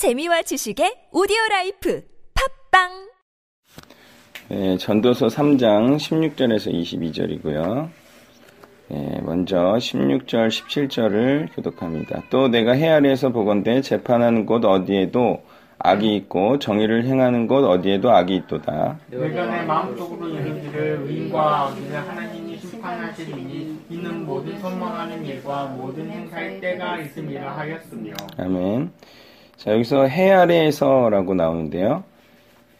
재미와 지식의 오디오 라이프 팟빵 네, 전도서 3장 16절에서 22절이고요. 네, 먼저 16절, 17절을 교독합니다. 또 내가 해 아래에서 보건대 재판하는 곳 어디에도 악이 있고 정의를 행하는 곳 어디에도 악이 있도다. 내가 내 마음속으로 이르기를 의인과 악인을 하나님이 심판하시리니 이는 모든 소망하는 일과 모든 행사에 때가 있음이라 하였으며 아멘. 자, 여기서 해 아래에서라고 나오는데요.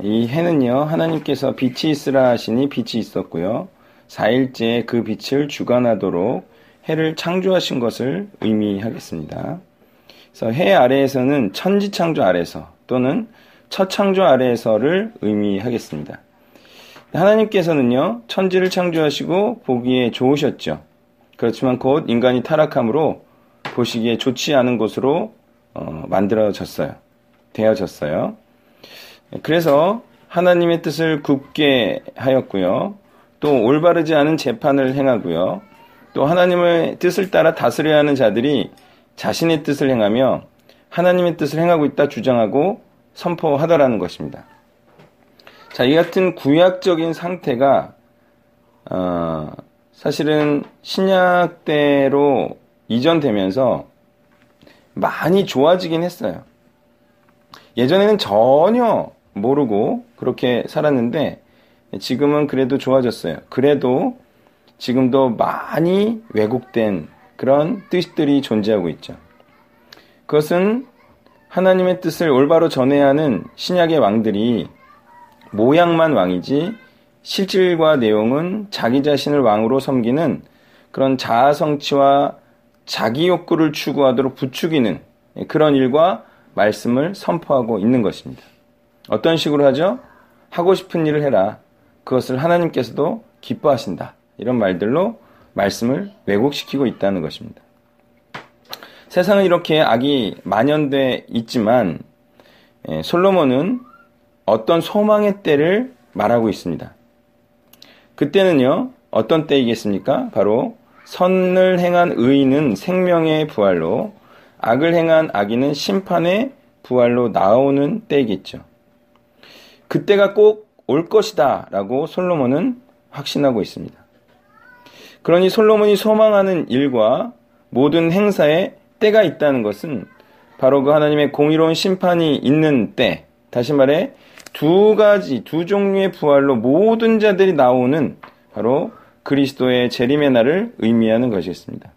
이 해는요, 하나님께서 빛이 있으라 하시니 빛이 있었고요. 4일째 그 빛을 주관하도록 해를 창조하신 것을 의미하겠습니다. 그래서 해 아래에서는 천지 창조 아래서 또는 첫 창조 아래에서를 의미하겠습니다. 하나님께서는요, 천지를 창조하시고 보기에 좋으셨죠. 그렇지만 곧 인간이 타락함으로 보시기에 좋지 않은 곳으로 어, 만들어졌어요. 되어졌어요. 그래서 하나님의 뜻을 굽게 하였고요. 또 올바르지 않은 재판을 행하고요. 또 하나님의 뜻을 따라 다스려야 하는 자들이 자신의 뜻을 행하며 하나님의 뜻을 행하고 있다 주장하고 선포하더라는 것입니다. 자, 이 같은 구약적인 상태가 어, 사실은 신약 때로 이전되면서 많이 좋아지긴 했어요. 예전에는 전혀 모르고 그렇게 살았는데 지금은 그래도 좋아졌어요. 그래도 지금도 많이 왜곡된 그런 뜻들이 존재하고 있죠. 그것은 하나님의 뜻을 올바로 전해야 하는 신약의 왕들이 모양만 왕이지 실질과 내용은 자기 자신을 왕으로 섬기는 그런 자아 성취와 자기 욕구를 추구하도록 부추기는 그런 일과 말씀을 선포하고 있는 것입니다. 어떤 식으로 하죠? 하고 싶은 일을 해라. 그것을 하나님께서도 기뻐하신다. 이런 말들로 말씀을 왜곡시키고 있다는 것입니다. 세상은 이렇게 악이 만연돼 있지만 예, 솔로몬은 어떤 소망의 때를 말하고 있습니다. 그때는요, 어떤 때이겠습니까? 바로 선을 행한 의인은 생명의 부활로 악을 행한 악인은 심판의 부활로 나오는 때이겠죠. 그때가 꼭 올 것이다 라고 솔로몬은 확신하고 있습니다. 그러니 솔로몬이 소망하는 일과 모든 행사에 때가 있다는 것은 바로 그 하나님의 공의로운 심판이 있는 때, 다시 말해 두 가지, 두 종류의 부활로 모든 자들이 나오는 바로 그리스도의 재림의 날을 의미하는 것이었습니다.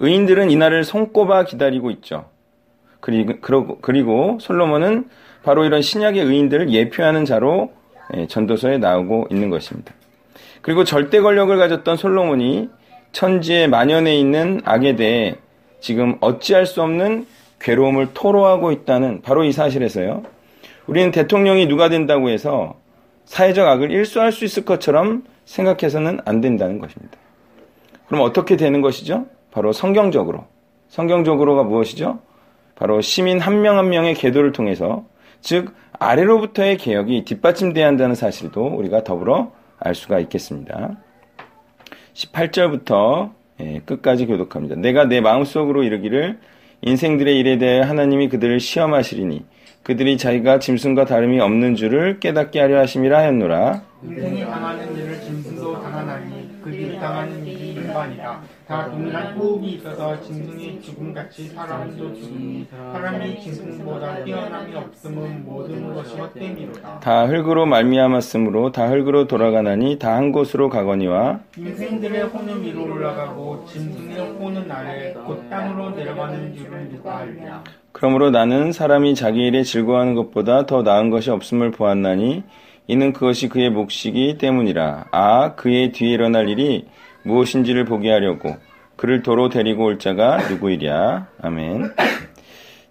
의인들은 이 날을 손꼽아 기다리고 있죠. 그리고, 그리고 솔로몬은 바로 이런 신약의 의인들을 예표하는 자로 예, 전도서에 나오고 있는 것입니다. 그리고 절대 권력을 가졌던 솔로몬이 천지에 만연해 있는 악에 대해 지금 어찌할 수 없는 괴로움을 토로하고 있다는 바로 이 사실에서요. 우리는 대통령이 누가 된다고 해서 사회적 악을 일소할 수 있을 것처럼 생각해서는 안 된다는 것입니다. 그럼 어떻게 되는 것이죠? 바로 성경적으로. 성경적으로가 무엇이죠? 바로 시민 한 명한 한 명의 계도를 통해서 즉 아래로부터의 개혁이 뒷받침돼야 한다는 사실도 우리가 더불어 알 수가 있겠습니다. 18절부터 예, 끝까지 교독합니다. 내가 내 마음속으로 이르기를 인생들의 일에 대해 하나님이 그들을 시험하시리니 그들이 자기가 짐승과 다름이 없는 줄을 깨닫게 하려 하심이라 하였노라. 인생이 당하는 일을 짐승도 당하나니 그들이 당하는 일이 일반이다. 다 동일한 호흡이 있어서 짐승이 죽음같이 사람도 죽음이 사람이 짐승보다 뛰어남이 없음은 모든 것이 헛됨이로다. 다 흙으로 말미암았으므로 다 흙으로 돌아가나니 다 한 곳으로 가거니와 인생들의 혼은 위로 올라가고 짐승의 혼은 아래 곧 땅으로 내려가는 줄을 누가 알랴. 그러므로 나는 사람이 자기 일에 즐거워하는 것보다 더 나은 것이 없음을 보았나니 이는 그것이 그의 몫이기 때문이라. 아, 그의 뒤에 일어날 일이 무엇인지를 보게 하려고 그를 도로 데리고 올 자가 누구이랴. 아멘.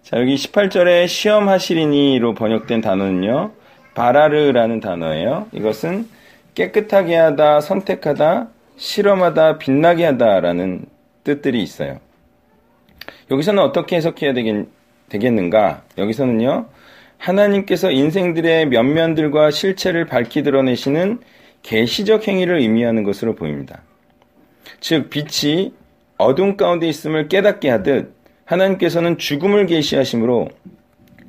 자, 여기 18절에 시험하시리니로 번역된 단어는요. 바라르라는 단어예요. 이것은 깨끗하게 하다, 선택하다, 실험하다, 빛나게 하다라는 뜻들이 있어요. 여기서는 어떻게 해석해야 되겠, 되겠는가? 여기서는요. 하나님께서 인생들의 면면들과 실체를 밝히 드러내시는 계시적 행위를 의미하는 것으로 보입니다. 즉 빛이 어둠 가운데 있음을 깨닫게 하듯 하나님께서는 죽음을 계시하심으로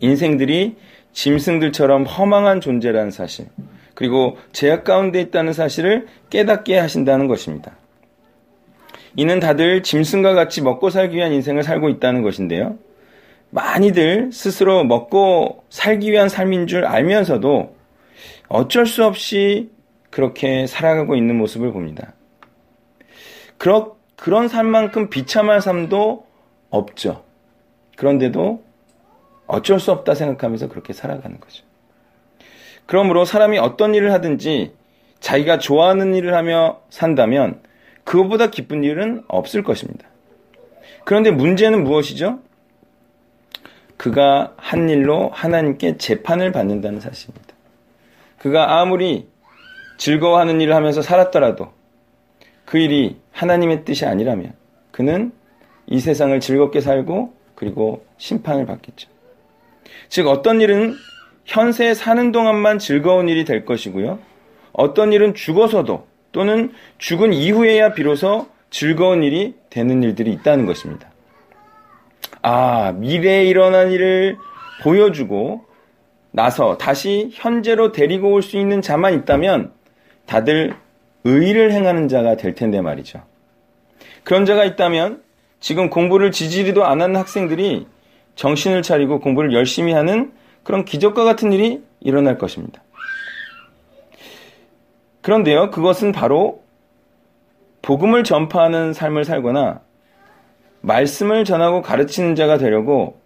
인생들이 짐승들처럼 허망한 존재라는 사실, 그리고 제약 가운데 있다는 사실을 깨닫게 하신다는 것입니다. 이는 다들 짐승과 같이 먹고 살기 위한 인생을 살고 있다는 것인데요. 많이들 스스로 먹고 살기 위한 삶인 줄 알면서도 어쩔 수 없이 그렇게 살아가고 있는 모습을 봅니다. 그러, 그런 삶만큼 비참한 삶도 없죠. 그런데도 어쩔 수 없다 생각하면서 그렇게 살아가는 거죠. 그러므로 사람이 어떤 일을 하든지 자기가 좋아하는 일을 하며 산다면 그것보다 기쁜 일은 없을 것입니다. 그런데 문제는 무엇이죠? 그가 한 일로 하나님께 재판을 받는다는 사실입니다. 그가 아무리 즐거워하는 일을 하면서 살았더라도 그 일이 하나님의 뜻이 아니라면 그는 이 세상을 즐겁게 살고 그리고 심판을 받겠죠. 즉 어떤 일은 현세 사는 동안만 즐거운 일이 될 것이고요. 어떤 일은 죽어서도 또는 죽은 이후에야 비로소 즐거운 일이 되는 일들이 있다는 것입니다. 아, 미래에 일어난 일을 보여주고 나서 다시 현재로 데리고 올 수 있는 자만 있다면 다들 의를 행하는 자가 될 텐데 말이죠. 그런 자가 있다면 지금 공부를 지지리도 안 하는 학생들이 정신을 차리고 공부를 열심히 하는 그런 기적과 같은 일이 일어날 것입니다. 그런데요, 그것은 바로 복음을 전파하는 삶을 살거나 말씀을 전하고 가르치는 자가 되려고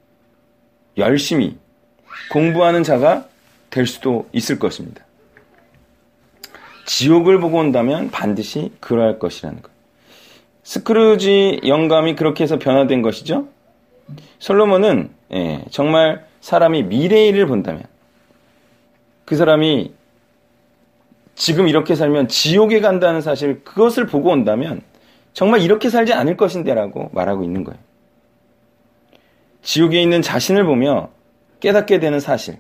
열심히 공부하는 자가 될 수도 있을 것입니다. 지옥을 보고 온다면 반드시 그러할 것이라는 것. 스크루지 영감이 그렇게 해서 변화된 것이죠. 솔로몬은 예, 정말 사람이 미래일을 본다면 그 사람이 지금 이렇게 살면 지옥에 간다는 사실 그것을 보고 온다면 정말 이렇게 살지 않을 것인데라고 말하고 있는 거예요. 지옥에 있는 자신을 보며 깨닫게 되는 사실.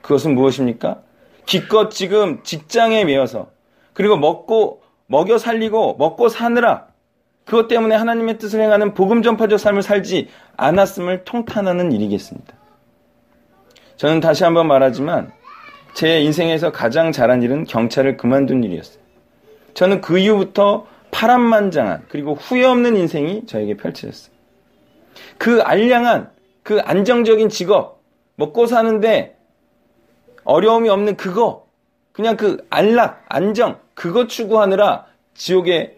그것은 무엇입니까? 기껏 지금 직장에 매여서 그리고 먹고 먹여 살리고 먹고 사느라 그것 때문에 하나님의 뜻을 행하는 복음 전파적 삶을 살지 않았음을 통탄하는 일이겠습니다. 저는 다시 한번 말하지만 제 인생에서 가장 잘한 일은 경찰을 그만둔 일이었어요. 저는 그 이후부터 파란만장한 그리고 후회 없는 인생이 저에게 펼쳐졌어요. 그 알량한 그 안정적인 직업 먹고 사는데 어려움이 없는 그거 그냥 그 안락 안정 그거 추구하느라 지옥에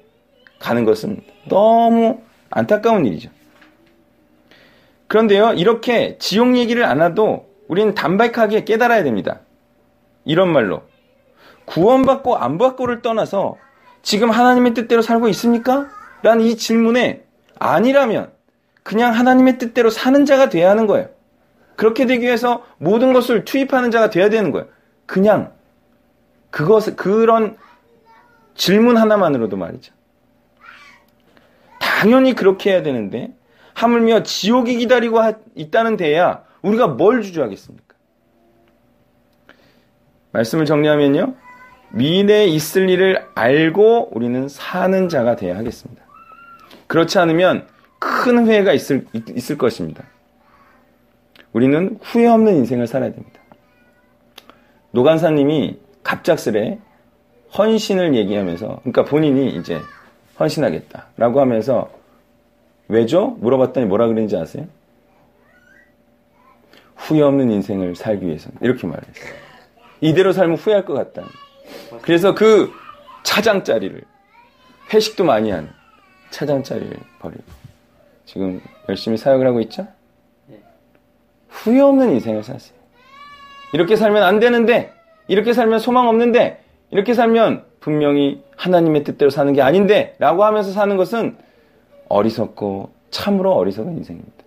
가는 것은 너무 안타까운 일이죠. 그런데요 이렇게 지옥 얘기를 안 해도 우리는 담백하게 깨달아야 됩니다. 이런 말로 구원받고 안 받고를 떠나서 지금 하나님의 뜻대로 살고 있습니까? 라는 이 질문에 아니라면 그냥 하나님의 뜻대로 사는 자가 돼야 하는 거예요. 그렇게 되기 위해서 모든 것을 투입하는 자가 돼야 되는 거예요. 그냥 그것 그런 질문 하나만으로도 말이죠. 당연히 그렇게 해야 되는데 하물며 지옥이 기다리고 있다는 데야 우리가 뭘 주저하겠습니까? 말씀을 정리하면요. 미래에 있을 일을 알고 우리는 사는 자가 되어야 하겠습니다. 그렇지 않으면 큰 후회가 있을, 있을 것입니다. 우리는 후회 없는 인생을 살아야 됩니다. 노간사님이 갑작스레 헌신을 얘기하면서, 그러니까 본인이 이제 헌신하겠다라고 하면서 왜죠? 물어봤더니 뭐라 그랬는지 아세요? 후회 없는 인생을 살기 위해서 이렇게 말했어요. 이대로 살면 후회할 것 같다. 그래서 그 차장짜리를 회식도 많이 한 차장짜리를 버리고 지금 열심히 사역을 하고 있죠? 후회 없는 인생을 사세요. 이렇게 살면 안 되는데, 이렇게 살면 소망 없는데, 이렇게 살면 분명히 하나님의 뜻대로 사는 게 아닌데, 라고 하면서 사는 것은 어리석고 참으로 어리석은 인생입니다.